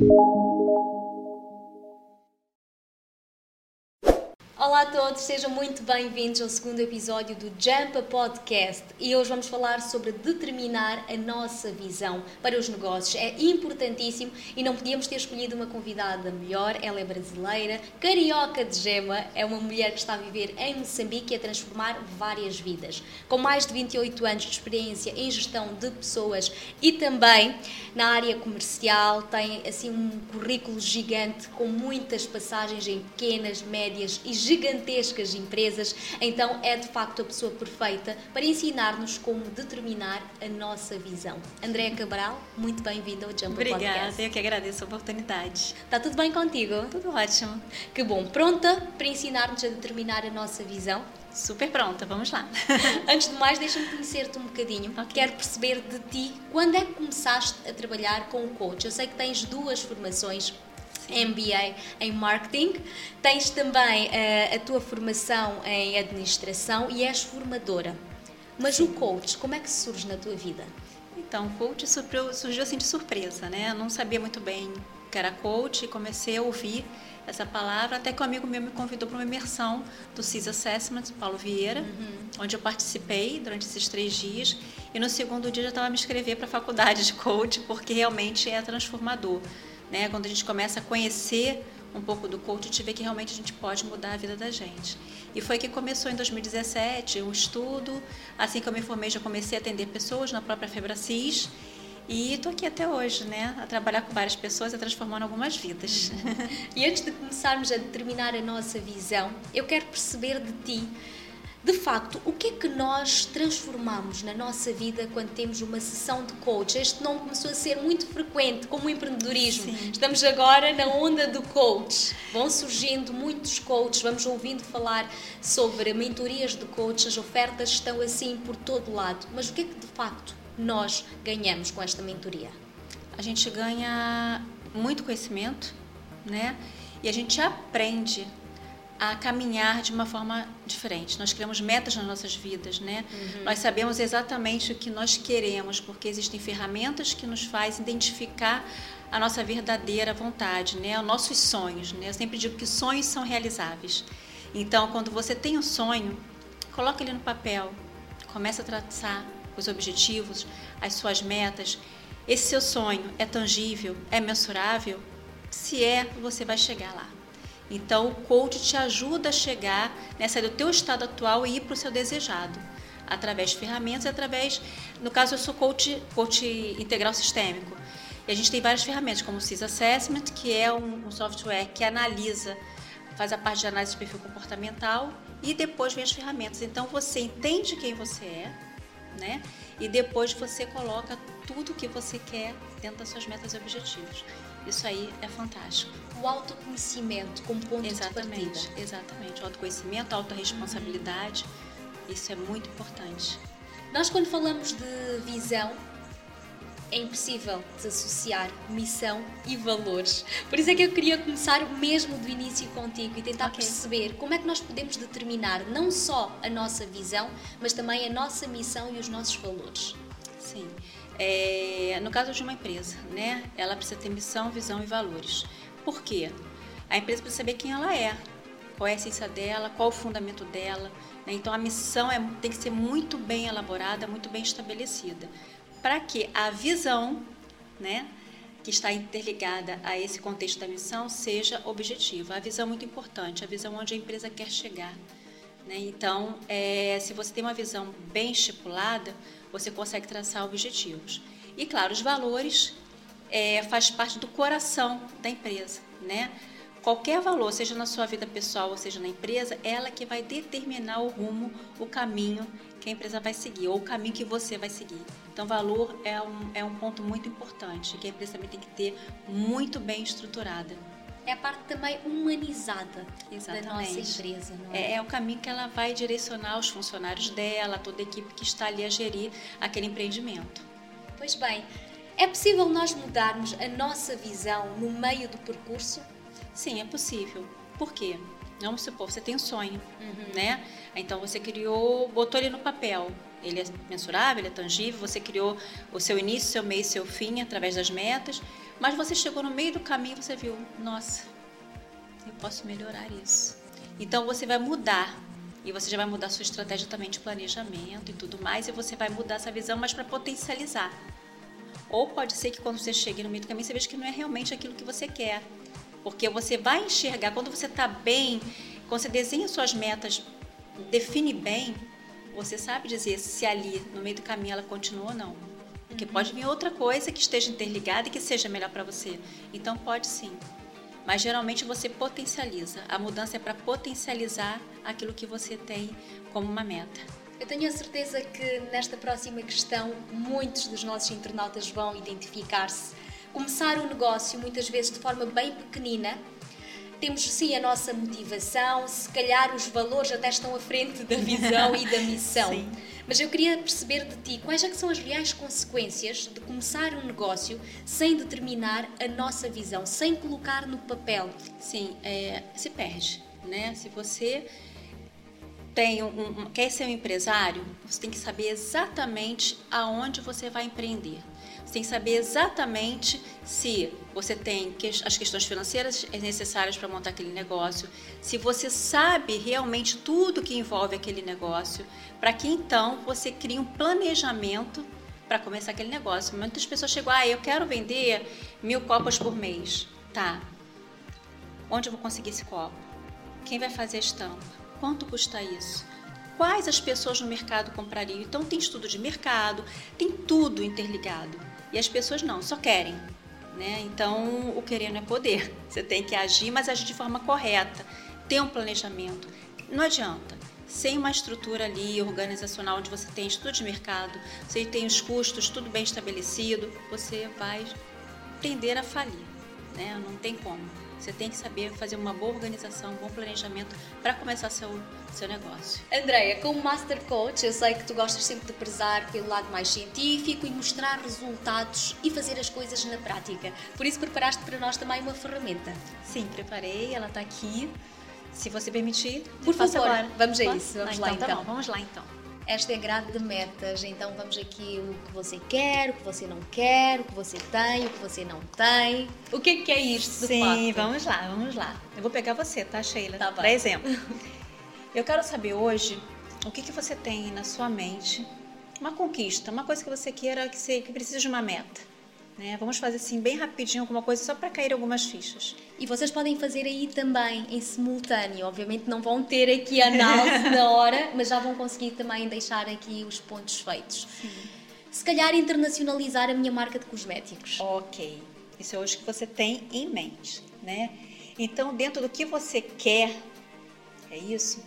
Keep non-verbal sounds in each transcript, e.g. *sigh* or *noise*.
you Olá a todos, sejam muito bem-vindos ao segundo episódio do Jump Podcast e hoje vamos falar sobre determinar a nossa visão para os negócios. É importantíssimo e não podíamos ter escolhido uma convidada melhor. Ela é brasileira, carioca de gema, é uma mulher que está a viver em Moçambique e a transformar várias vidas. Com mais de 28 anos de experiência em gestão de pessoas e também na área comercial, tem assim um currículo gigante com muitas passagens em pequenas, médias e gigantescas empresas, então é de facto a pessoa perfeita para ensinar-nos como determinar a nossa visão. Andréa Cabral, muito bem-vinda ao Jump Obrigada, Podcast. eu que agradeço a oportunidade. Está tudo bem contigo? Tudo ótimo. Que bom. Pronta para ensinar-nos a determinar a nossa visão? Super pronta, vamos lá. *laughs* Antes de mais, deixa-me conhecer-te um bocadinho. Ok. Quero perceber de ti quando é que começaste a trabalhar com o coach. Eu sei que tens duas formações. MBA em marketing, tens também eh, a tua formação em administração e és formadora. Mas o coach, como é que surge na tua vida? Então, o coach surgiu, assim de surpresa, né? Eu não sabia muito bem que era coach e comecei a ouvir essa palavra, até que um amigo meu me convidou para uma imersão do CIS Assessment, Paulo Vieira, onde eu participei durante esses três dias. E no segundo dia já estava a me inscrever para a faculdade de coach, porque realmente é transformador. Né? Quando a gente começa a conhecer um pouco do coach, a gente vê que realmente a gente pode mudar a vida da gente. E foi que começou em 2017 um estudo. Assim que eu me formei, já comecei a atender pessoas na própria Febracis. E estou aqui até hoje, né? A trabalhar com várias pessoas e transformando algumas vidas. E antes de começarmos a determinar a nossa visão, eu quero perceber de ti, de facto, o que é que nós transformamos na nossa vida quando temos uma sessão de coach? Este nome começou a ser muito frequente, como o empreendedorismo. Sim. Estamos agora na onda do coach. Vão surgindo muitos coaches, vamos ouvindo falar sobre mentorias de coach, as ofertas estão assim por todo lado. Mas o que é que de facto nós ganhamos com esta mentoria? a gente ganha muito conhecimento, né? E a gente aprende a caminhar de uma forma diferente. Nós criamos metas nas nossas vidas, né? Nós sabemos exatamente o que nós queremos, porque existem ferramentas que nos fazem identificar a nossa verdadeira vontade, né? Os nossos sonhos, né? Eu sempre digo que sonhos são realizáveis. Então, quando você tem um sonho, coloca ele no papel, começa a traçar os objetivos, as suas metas. Esse seu sonho é tangível, é mensurável? Se é, você vai chegar lá. Então, o coach te ajuda a chegar, né, sair do teu estado atual e ir para o seu desejado, através de ferramentas, através, no caso, eu sou coach, coach integral sistêmico. E a gente tem várias ferramentas, como o CIS Assessment, que é um, um software que analisa, faz a parte de análise de perfil comportamental, e depois vem as ferramentas. Então, você entende quem você é, né? E depois você coloca tudo que você quer dentro das suas metas e objetivos. Isso aí é fantástico. O autoconhecimento como ponto de Exatamente, partida. exatamente. O autoconhecimento, a autorresponsabilidade, isso é muito importante. Nós, quando falamos de visão, é impossível desassociar missão e valores. Por isso é que eu queria começar mesmo do início contigo e tentar Ok. perceber como é que nós podemos determinar não só a nossa visão, mas também a nossa missão e os nossos valores. Sim. É, no caso de uma empresa, né? Ela precisa ter missão, visão e valores. Por quê? A empresa precisa saber quem ela é, qual é a essência dela, qual o fundamento dela. né? Então a missão é, tem que ser muito bem elaborada, muito bem estabelecida, para que a visão, né? Que está interligada a esse contexto da missão seja objetiva. A visão é muito importante, a visão onde a empresa quer chegar. Né? Então, é, se você tem uma visão bem estipulada, você consegue traçar objetivos. E, claro, os valores é, faz parte do coração da empresa, né? Qualquer valor, seja na sua vida pessoal ou seja na empresa, ela que vai determinar o rumo, o caminho que a empresa vai seguir, ou o caminho que você vai seguir. Então, valor é um, é um ponto muito importante, que a empresa também tem que ter muito bem estruturada. É a parte também humanizada da Exatamente. nossa empresa, não é? É, é o caminho que ela vai direcionar os funcionários dela, toda a equipe que está ali a gerir aquele empreendimento. Pois bem, é possível nós mudarmos a nossa visão no meio do percurso? Sim, é possível. Por quê? Vamos supor, você tem um sonho, Uhum. né? Então você criou, botou ele no papel. Ele é mensurável, ele é tangível, você criou o seu início, seu meio, seu fim através das metas. Mas você chegou no meio do caminho e você viu, nossa, eu posso melhorar isso. Então você vai mudar e você já vai mudar sua estratégia também de planejamento e tudo mais, e você vai mudar essa visão, mas para potencializar. Ou pode ser que quando você chegue no meio do caminho, você veja que não é realmente aquilo que você quer. Porque você vai enxergar, quando você está bem, quando você desenha suas metas, define bem, você sabe dizer se ali, no meio do caminho, ela continua ou não. Porque uhum. pode vir outra coisa que esteja interligada e que seja melhor para você. Então pode sim. Mas geralmente você potencializa. A mudança é para potencializar aquilo que você tem como uma meta. Eu tenho a certeza que nesta próxima questão muitos dos nossos internautas vão identificar-se. Começar um negócio muitas vezes de forma bem pequenina temos sim a nossa motivação, se calhar os valores até estão à frente da visão e da *laughs* missão. Mas eu queria perceber de ti quais é são as reais consequências de começar um negócio sem determinar a nossa visão, sem colocar no papel. Sim, é, se perde, né? Se você tem um, quer ser um empresário, você tem que saber exatamente aonde você vai empreender. Que saber exatamente se você tem as questões financeiras necessárias para montar aquele negócio, se você sabe realmente tudo que envolve aquele negócio, para que então você crie um planejamento para começar aquele negócio. Muitas pessoas chegam, ah, eu quero vender mil copos por mês. Tá. Onde eu vou conseguir esse copo? Quem vai fazer a estampa? Quanto custa isso? Quais as pessoas no mercado comprariam? Então tem estudo de mercado, tem tudo interligado. E as pessoas não, só querem. Né? Então, o querer não é poder. *laughs* Você tem que agir, mas agir de forma correta. Ter um planejamento. Não adianta. Sem uma estrutura ali organizacional onde você tem estudo de mercado, você tem os custos tudo bem estabelecido, você vai tender a falir. Né? Não tem como. Você tem que saber fazer uma boa organização, um bom planejamento para começar seu, seu negócio. Andreia, como Master Coach, eu sei que tu gostas sempre de prezar pelo lado mais científico e mostrar resultados e fazer as coisas na prática. Por isso preparaste para nós também uma ferramenta. Sim, preparei, ela está aqui. Se você permitir, por favor, agora. vamos a isso. Vamos ah, lá então. Tá vamos lá então. Esta é a grade de metas, então vamos aqui o que você quer, o que você não quer, o que você tem, o que você não tem. O que é, que é isto Sim, vamos lá, vamos lá. Eu vou pegar você, tá, Sheila? Tá Para exemplo. *laughs* Eu quero saber hoje o que, que você tem na sua mente, uma conquista, uma coisa que você queira, que, você, que precisa de uma meta. Né? Vamos fazer assim bem rapidinho alguma coisa só para cair algumas fichas. E vocês podem fazer aí também em simultâneo. Obviamente não vão ter aqui a análise *laughs* na hora, mas já vão conseguir também deixar aqui os pontos feitos. Sim. Se calhar internacionalizar a minha marca de cosméticos. Ok. Isso é hoje que você tem em mente, né? Então, dentro do que você quer, é isso?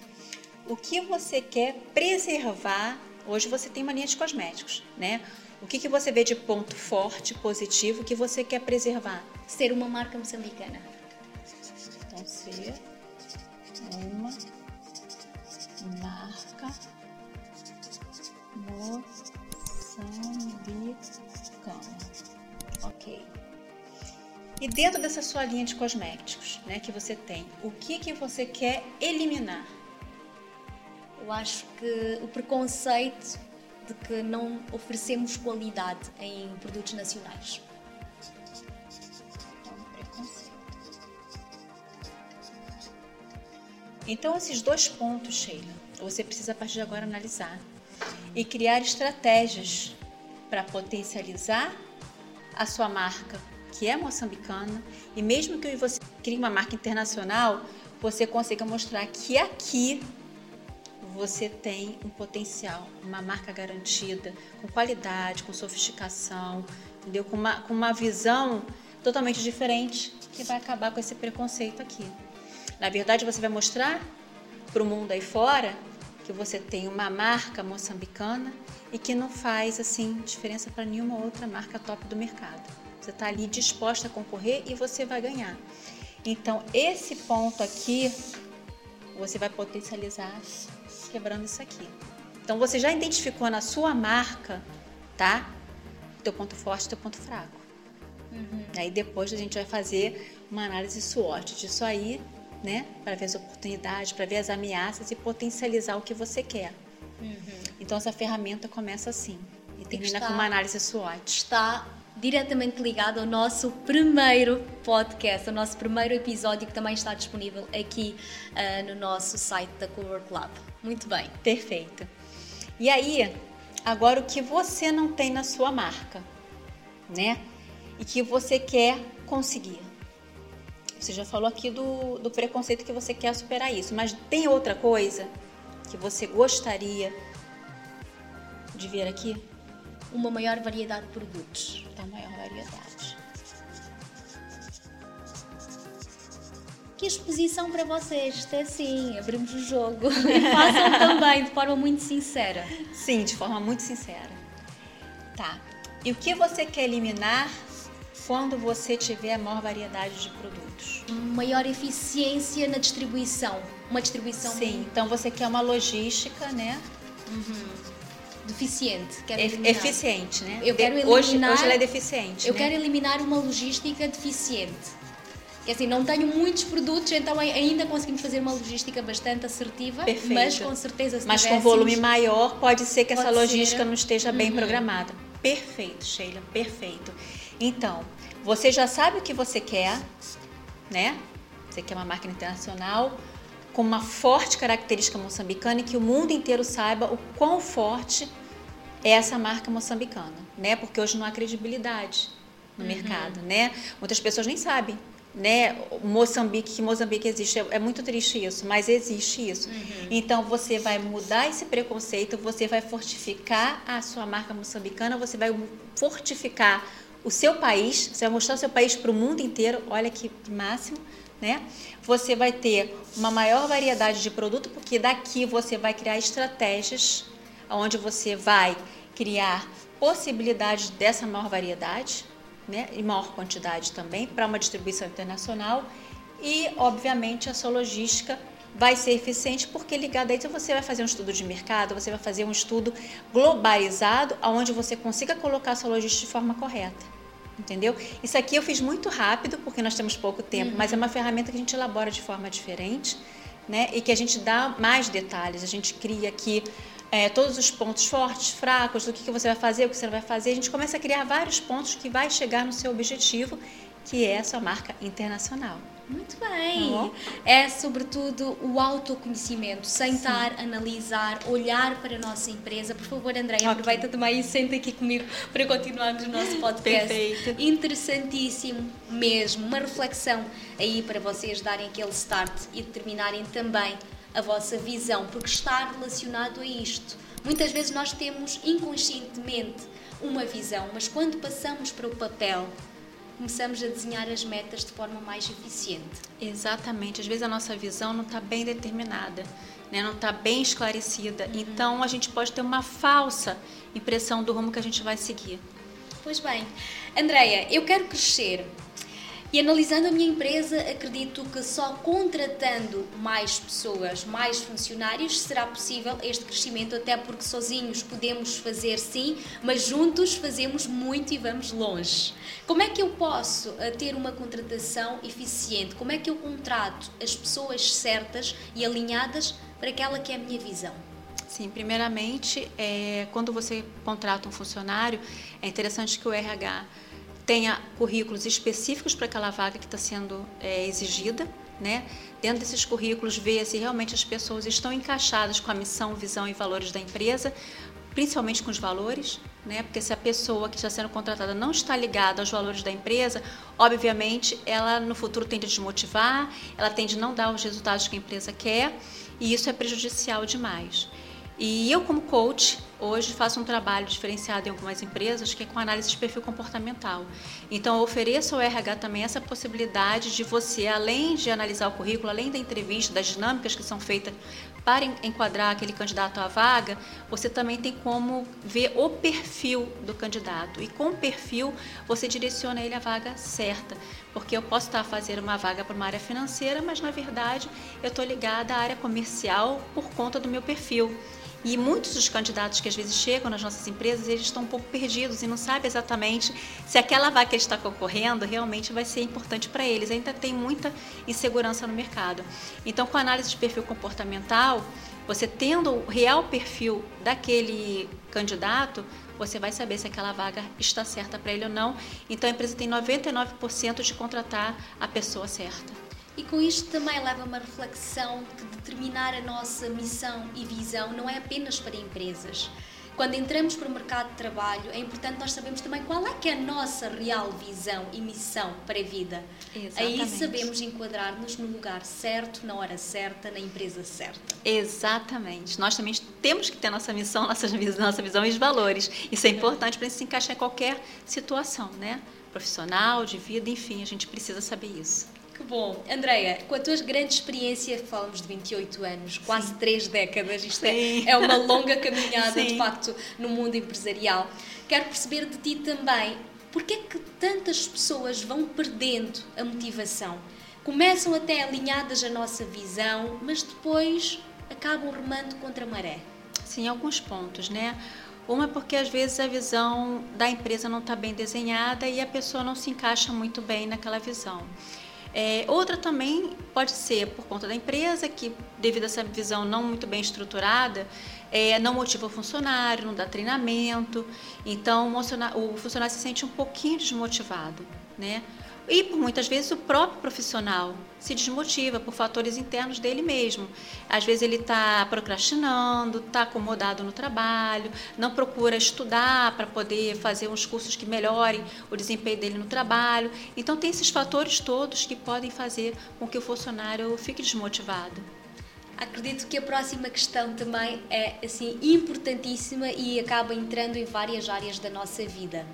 O que você quer preservar? Hoje você tem uma linha de cosméticos, né? O que, que você vê de ponto forte, positivo, que você quer preservar? Ser uma marca moçambicana. Então, ser uma marca moçambicana. Ok. E dentro dessa sua linha de cosméticos, né, que você tem, o que que você quer eliminar? Eu acho que o preconceito de que não oferecemos qualidade em produtos nacionais. Então, esses dois pontos, Sheila, você precisa a partir de agora analisar e criar estratégias para potencializar a sua marca, que é moçambicana, e mesmo que você crie uma marca internacional, você consiga mostrar que aqui você tem um potencial, uma marca garantida, com qualidade, com sofisticação, entendeu? Com uma, com uma visão totalmente diferente que vai acabar com esse preconceito aqui. Na verdade, você vai mostrar para o mundo aí fora que você tem uma marca moçambicana e que não faz assim diferença para nenhuma outra marca top do mercado. Você está ali disposta a concorrer e você vai ganhar. Então, esse ponto aqui você vai potencializar quebrando isso aqui. Então você já identificou na sua marca, tá? Teu ponto forte, teu ponto fraco. Uhum. Aí depois a gente vai fazer uma análise SWOT disso aí, né? Para ver as oportunidades, para ver as ameaças e potencializar o que você quer. Uhum. Então essa ferramenta começa assim e termina está, com uma análise SWOT. Está diretamente ligado ao nosso primeiro podcast, ao nosso primeiro episódio que também está disponível aqui uh, no nosso site da Color Club. Muito bem. Perfeito. E aí, agora o que você não tem na sua marca, né? E que você quer conseguir. Você já falou aqui do, do preconceito que você quer superar isso, mas tem outra coisa que você gostaria de ver aqui? Uma maior variedade de produtos. Da maior variedade. Que exposição para vocês, isto é assim, abrimos o jogo *laughs* e façam também de forma muito sincera. Sim, de forma muito sincera. Tá. E o que você quer eliminar quando você tiver a maior variedade de produtos? Maior eficiência na distribuição. Uma distribuição. Sim, então você quer uma logística, né? Uhum. Deficiente. Quero e eficiente, né? Eu quero eliminar, hoje, hoje ela é deficiente. Eu né? quero eliminar uma logística deficiente. E assim, não tenho muitos produtos, então ainda conseguimos fazer uma logística bastante assertiva, Perfeito. mas com certeza se Mas com volume maior, pode ser que essa logística ser. não esteja bem uhum. programada. Perfeito, Sheila, perfeito. Então, você já sabe o que você quer, né? Você quer uma máquina internacional com uma forte característica moçambicana e que o mundo inteiro saiba o quão forte é essa marca moçambicana, né? Porque hoje não há credibilidade no uhum. mercado, né? Muitas pessoas nem sabem, né? Moçambique, que Moçambique existe, é, é muito triste isso, mas existe isso. Uhum. Então você vai mudar esse preconceito, você vai fortificar a sua marca moçambicana, você vai fortificar o seu país, você vai mostrar o seu país para o mundo inteiro, olha que máximo, né? Você vai ter uma maior variedade de produto, porque daqui você vai criar estratégias onde você vai criar possibilidades dessa maior variedade, né? E maior quantidade também para uma distribuição internacional e, obviamente, a sua logística vai ser eficiente porque ligado a isso você vai fazer um estudo de mercado, você vai fazer um estudo globalizado onde você consiga colocar a sua logística de forma correta. Entendeu? Isso aqui eu fiz muito rápido porque nós temos pouco tempo, uhum. mas é uma ferramenta que a gente elabora de forma diferente, né? E que a gente dá mais detalhes. A gente cria aqui é, todos os pontos fortes, fracos, do que, que você vai fazer, o que você não vai fazer. A gente começa a criar vários pontos que vai chegar no seu objetivo, que é a sua marca internacional. Muito bem. Uhum. É sobretudo o autoconhecimento, sentar, Sim. analisar, olhar para a nossa empresa. Por favor, Andréia, okay. aproveita também e senta aqui comigo para continuarmos o nosso *laughs* podcast. Perfeito. Interessantíssimo mesmo. Uma reflexão aí para vocês darem aquele start e determinarem também a vossa visão, porque está relacionado a isto. Muitas vezes nós temos inconscientemente uma visão, mas quando passamos para o papel, começamos a desenhar as metas de forma mais eficiente. Exatamente. Às vezes a nossa visão não está bem determinada, né? não está bem esclarecida. Uhum. Então a gente pode ter uma falsa impressão do rumo que a gente vai seguir. Pois bem, Andreia, eu quero crescer. E analisando a minha empresa, acredito que só contratando mais pessoas, mais funcionários, será possível este crescimento, até porque sozinhos podemos fazer sim, mas juntos fazemos muito e vamos longe. Como é que eu posso eh, ter uma contratação eficiente? Como é que eu contrato as pessoas certas e alinhadas para aquela que é a minha visão? Sim, primeiramente, é, quando você contrata um funcionário, é interessante que o RH tenha currículos específicos para aquela vaga que está sendo é, exigida, né? Dentro desses currículos, ver se realmente as pessoas estão encaixadas com a missão, visão e valores da empresa, principalmente com os valores, né? Porque se a pessoa que está sendo contratada não está ligada aos valores da empresa, obviamente ela no futuro tende a desmotivar, ela tende a não dar os resultados que a empresa quer, e isso é prejudicial demais. E eu, como coach, hoje faço um trabalho diferenciado em algumas empresas que é com análise de perfil comportamental. Então, eu ofereço ao RH também essa possibilidade de você, além de analisar o currículo, além da entrevista, das dinâmicas que são feitas para enquadrar aquele candidato à vaga, você também tem como ver o perfil do candidato. E com o perfil, você direciona ele à vaga certa. Porque eu posso estar fazendo uma vaga para uma área financeira, mas na verdade eu estou ligada à área comercial por conta do meu perfil. E muitos dos candidatos que às vezes chegam nas nossas empresas, eles estão um pouco perdidos e não sabem exatamente se aquela vaga que está concorrendo realmente vai ser importante para eles. Ainda tem muita insegurança no mercado. Então, com a análise de perfil comportamental, você tendo o real perfil daquele candidato, você vai saber se aquela vaga está certa para ele ou não. Então, a empresa tem 99% de contratar a pessoa certa. E com isto também leva uma reflexão que determinar a nossa missão e visão não é apenas para empresas. Quando entramos para o mercado de trabalho, é importante nós sabermos também qual é que é a nossa real visão e missão para a vida. Exatamente. Aí sabemos enquadrar-nos no lugar certo, na hora certa, na empresa certa. Exatamente. Nós também temos que ter nossa missão, nossa visão, nossa visão e os valores. Isso é importante para se encaixar em qualquer situação, né? Profissional, de vida, enfim, a gente precisa saber isso. Que bom. Andreia, com a tua grande experiência, falamos de 28 anos, quase Sim. três décadas, isto é, é, uma longa caminhada, Sim. de facto, no mundo empresarial. Quero perceber de ti também, porque é que tantas pessoas vão perdendo a motivação? Começam até alinhadas à nossa visão, mas depois acabam remando contra a maré. Sim, alguns pontos, né? Uma porque às vezes a visão da empresa não está bem desenhada e a pessoa não se encaixa muito bem naquela visão. É, outra também pode ser por conta da empresa, que devido a essa visão não muito bem estruturada, é, não motiva o funcionário, não dá treinamento, então o funcionário se sente um pouquinho desmotivado. Né? E por muitas vezes o próprio profissional se desmotiva por fatores internos dele mesmo. Às vezes ele está procrastinando, está acomodado no trabalho, não procura estudar para poder fazer uns cursos que melhorem o desempenho dele no trabalho. Então tem esses fatores todos que podem fazer com que o funcionário fique desmotivado. Acredito que a próxima questão também é assim importantíssima e acaba entrando em várias áreas da nossa vida.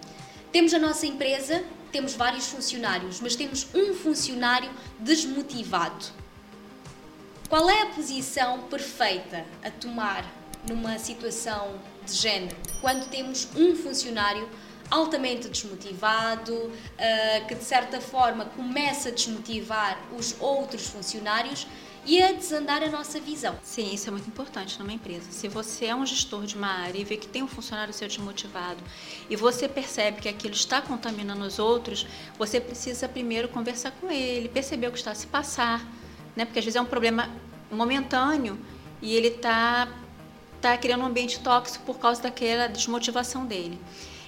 Temos a nossa empresa, temos vários funcionários, mas temos um funcionário desmotivado. Qual é a posição perfeita a tomar numa situação de género? Quando temos um funcionário altamente desmotivado, eh, que de certa forma começa a desmotivar os outros funcionários e a desandar a nossa visão. Sim, isso é muito importante numa empresa. Se você é um gestor de uma área e vê que tem um funcionário seu desmotivado e você percebe que aquilo está contaminando os outros, você precisa primeiro conversar com ele, perceber o que está a se passar, né? Porque às vezes é um problema momentâneo e ele está tá criando um ambiente tóxico por causa daquela desmotivação dele.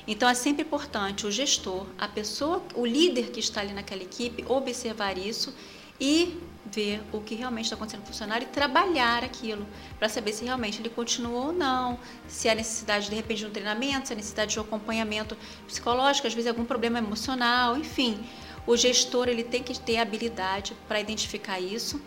Então é sempre importante o gestor, a pessoa, o líder que está ali naquela equipe, observar isso e ver o que realmente está acontecendo no funcionário e trabalhar aquilo para saber se realmente ele continua ou não, se há necessidade de repente de um treinamento, se há necessidade de um acompanhamento psicológico, às vezes algum problema emocional, enfim. O gestor ele tem que ter habilidade para identificar isso,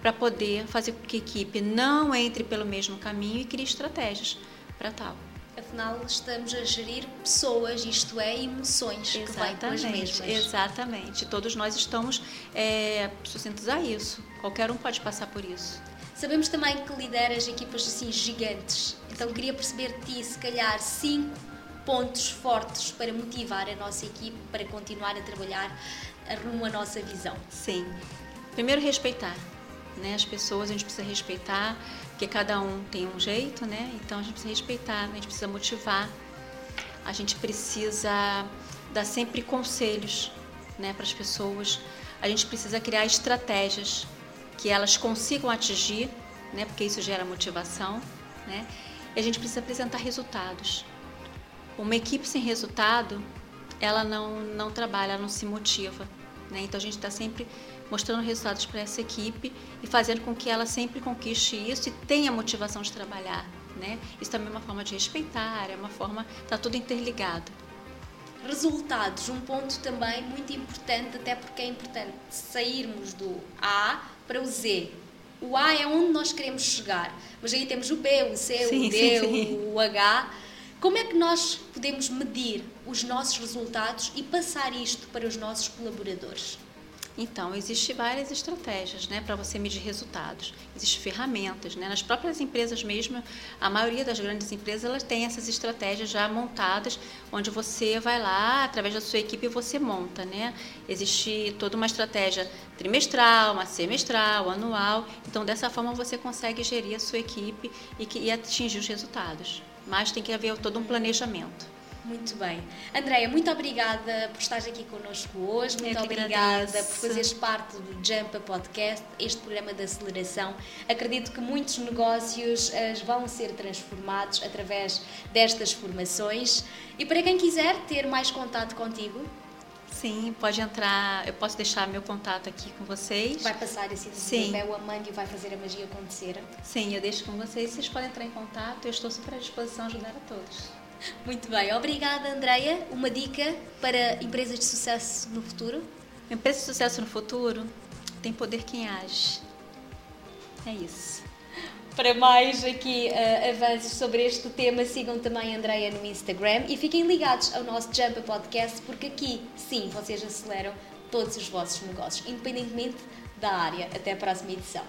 para poder fazer com que a equipe não entre pelo mesmo caminho e crie estratégias para tal. Afinal, estamos a gerir pessoas, isto é, emoções exatamente, que vêm com as mesmas. Exatamente. Todos nós estamos é, sucintos a isso. Qualquer um pode passar por isso. Sabemos também que lideras equipas assim gigantes. Então, queria perceber de ti, se calhar, cinco pontos fortes para motivar a nossa equipe para continuar a trabalhar rumo à nossa visão. Sim. Primeiro, respeitar. Né? As pessoas a gente precisa respeitar porque cada um tem um jeito, né? Então a gente precisa respeitar, a gente precisa motivar, a gente precisa dar sempre conselhos, né, para as pessoas. A gente precisa criar estratégias que elas consigam atingir, né? Porque isso gera motivação, né? E a gente precisa apresentar resultados. Uma equipe sem resultado, ela não não trabalha, ela não se motiva, né? Então a gente está sempre mostrando resultados para essa equipe e fazendo com que ela sempre conquiste isso e tenha motivação de trabalhar. Né? Isso também é uma forma de respeitar, é uma forma, está tudo interligado. Resultados, um ponto também muito importante, até porque é importante sairmos do A para o Z. O A é onde nós queremos chegar, mas aí temos o B, o C, sim, o D, sim, sim. o H. Como é que nós podemos medir os nossos resultados e passar isto para os nossos colaboradores? Então, existem várias estratégias né, para você medir resultados. Existem ferramentas. Né? Nas próprias empresas mesmo, a maioria das grandes empresas elas têm essas estratégias já montadas, onde você vai lá, através da sua equipe, você monta. Né? Existe toda uma estratégia trimestral, uma semestral, anual. Então, dessa forma, você consegue gerir a sua equipe e, e atingir os resultados. Mas tem que haver todo um planejamento. Muito bem. Andréia, muito obrigada por estar aqui connosco hoje. Muito obrigada agradeço. por fazeres parte do Jump Podcast, este programa de aceleração. Acredito que muitos negócios uh, vão ser transformados através destas formações. E para quem quiser ter mais contato contigo, Sim, pode entrar. Eu posso deixar meu contato aqui com vocês. Vai passar esse Sim. papel, a Mandy vai fazer a magia acontecer. Sim, eu deixo com vocês. Vocês podem entrar em contato. Eu estou super à disposição de ajudar a todos. Muito bem, obrigada Andreia. Uma dica para empresas de sucesso no futuro? Empresas de sucesso no futuro tem poder quem age. É isso. Para mais aqui uh, avanços sobre este tema, sigam também a Andreia no Instagram e fiquem ligados ao nosso Jump Podcast, porque aqui, sim, vocês aceleram todos os vossos negócios, independentemente da área. Até a próxima edição.